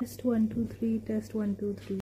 test one, two, three. test one, two, three.